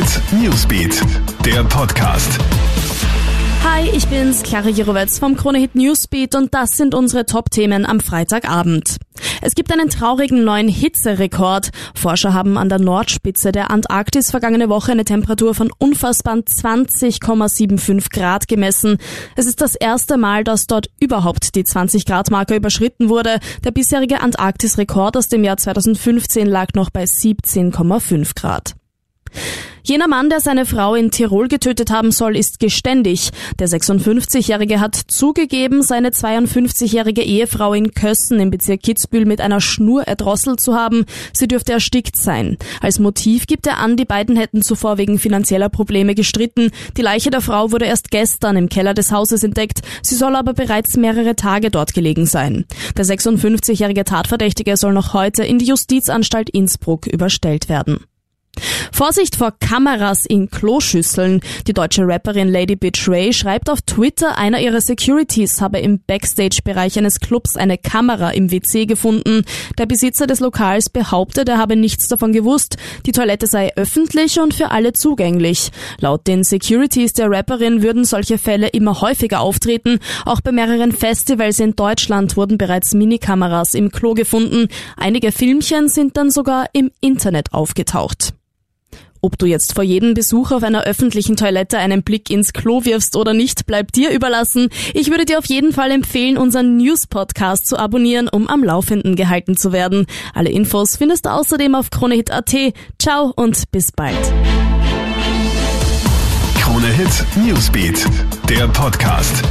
Hit Newsbeat, der Podcast. Hi, ich bin's, Clara Jirovetz vom Kronehit Newsbeat und das sind unsere Top-Themen am Freitagabend. Es gibt einen traurigen neuen Hitzerekord. Forscher haben an der Nordspitze der Antarktis vergangene Woche eine Temperatur von unfassbaren 20,75 Grad gemessen. Es ist das erste Mal, dass dort überhaupt die 20 Grad Marke überschritten wurde. Der bisherige Antarktis-Rekord aus dem Jahr 2015 lag noch bei 17,5 Grad. Jener Mann, der seine Frau in Tirol getötet haben soll, ist geständig. Der 56-Jährige hat zugegeben, seine 52-jährige Ehefrau in Kössen im Bezirk Kitzbühel mit einer Schnur erdrosselt zu haben. Sie dürfte erstickt sein. Als Motiv gibt er an, die beiden hätten zuvor wegen finanzieller Probleme gestritten. Die Leiche der Frau wurde erst gestern im Keller des Hauses entdeckt. Sie soll aber bereits mehrere Tage dort gelegen sein. Der 56-jährige Tatverdächtige soll noch heute in die Justizanstalt Innsbruck überstellt werden. Vorsicht vor Kameras in Kloschüsseln. Die deutsche Rapperin Lady Bitch Ray schreibt auf Twitter, einer ihrer Securities habe im Backstage-Bereich eines Clubs eine Kamera im WC gefunden. Der Besitzer des Lokals behauptet, er habe nichts davon gewusst. Die Toilette sei öffentlich und für alle zugänglich. Laut den Securities der Rapperin würden solche Fälle immer häufiger auftreten. Auch bei mehreren Festivals in Deutschland wurden bereits Minikameras im Klo gefunden. Einige Filmchen sind dann sogar im Internet aufgetaucht. Ob du jetzt vor jedem Besuch auf einer öffentlichen Toilette einen Blick ins Klo wirfst oder nicht, bleibt dir überlassen. Ich würde dir auf jeden Fall empfehlen, unseren News-Podcast zu abonnieren, um am Laufenden gehalten zu werden. Alle Infos findest du außerdem auf kronehit.at. Ciao und bis bald. Krone Hit Newsbeat, der Podcast.